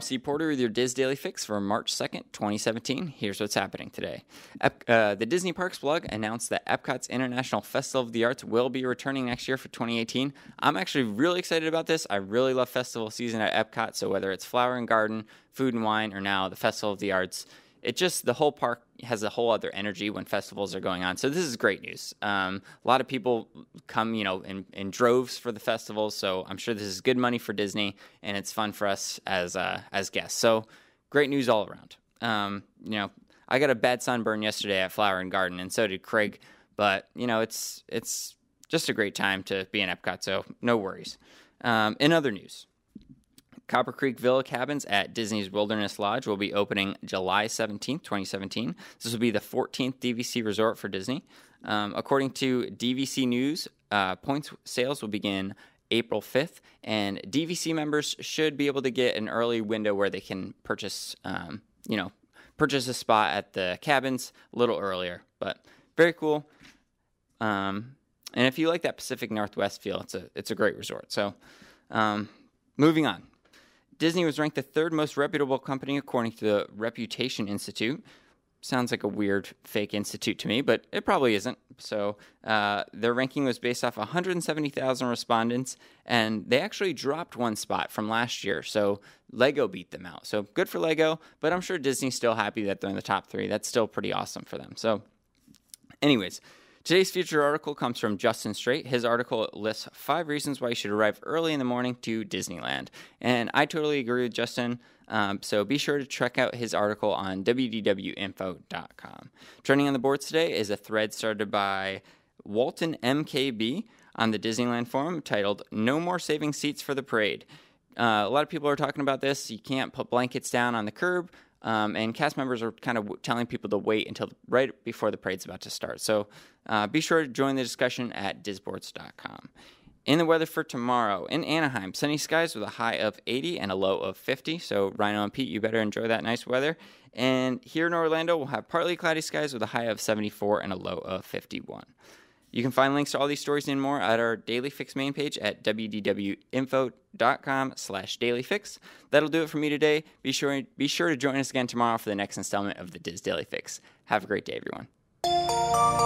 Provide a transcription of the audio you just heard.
I'm Steve Porter with your DIS Daily Fix for March 2nd, 2017. Here's what's happening today. Ep- uh, the Disney Parks blog announced that Epcot's International Festival of the Arts will be returning next year for 2018. I'm actually really excited about this. I really love festival season at Epcot, so whether it's Flower and Garden, Food and Wine, or now the Festival of the Arts, it just the whole park has a whole other energy when festivals are going on. So this is great news. Um, a lot of people come, you know, in, in droves for the festivals. So I'm sure this is good money for Disney, and it's fun for us as uh, as guests. So great news all around. Um, you know, I got a bad sunburn yesterday at Flower and Garden, and so did Craig. But you know, it's it's just a great time to be in Epcot. So no worries. Um, in other news. Copper Creek Villa Cabins at Disney's Wilderness Lodge will be opening July 17th, 2017. This will be the 14th DVC resort for Disney. Um, according to DVC News, uh, points sales will begin April 5th, and DVC members should be able to get an early window where they can purchase, um, you know, purchase a spot at the cabins a little earlier. But very cool. Um, and if you like that Pacific Northwest feel, it's a it's a great resort. So, um, moving on. Disney was ranked the third most reputable company according to the Reputation Institute. Sounds like a weird fake institute to me, but it probably isn't. So uh, their ranking was based off 170,000 respondents, and they actually dropped one spot from last year. So Lego beat them out. So good for Lego, but I'm sure Disney's still happy that they're in the top three. That's still pretty awesome for them. So, anyways, Today's featured article comes from Justin Straight. His article lists five reasons why you should arrive early in the morning to Disneyland. And I totally agree with Justin. Um, so be sure to check out his article on wdwinfo.com. Trending on the boards today is a thread started by Walton MKB on the Disneyland forum titled No More Saving Seats for the Parade. Uh, a lot of people are talking about this. You can't put blankets down on the curb. Um, and cast members are kind of telling people to wait until right before the parade's about to start. So uh, be sure to join the discussion at disboards.com. In the weather for tomorrow, in Anaheim, sunny skies with a high of 80 and a low of 50. So, Rhino and Pete, you better enjoy that nice weather. And here in Orlando, we'll have partly cloudy skies with a high of 74 and a low of 51. You can find links to all these stories and more at our Daily Fix main page at wdwinfo.com slash dailyfix. That'll do it for me today. Be sure, be sure to join us again tomorrow for the next installment of the DIS Daily Fix. Have a great day, everyone.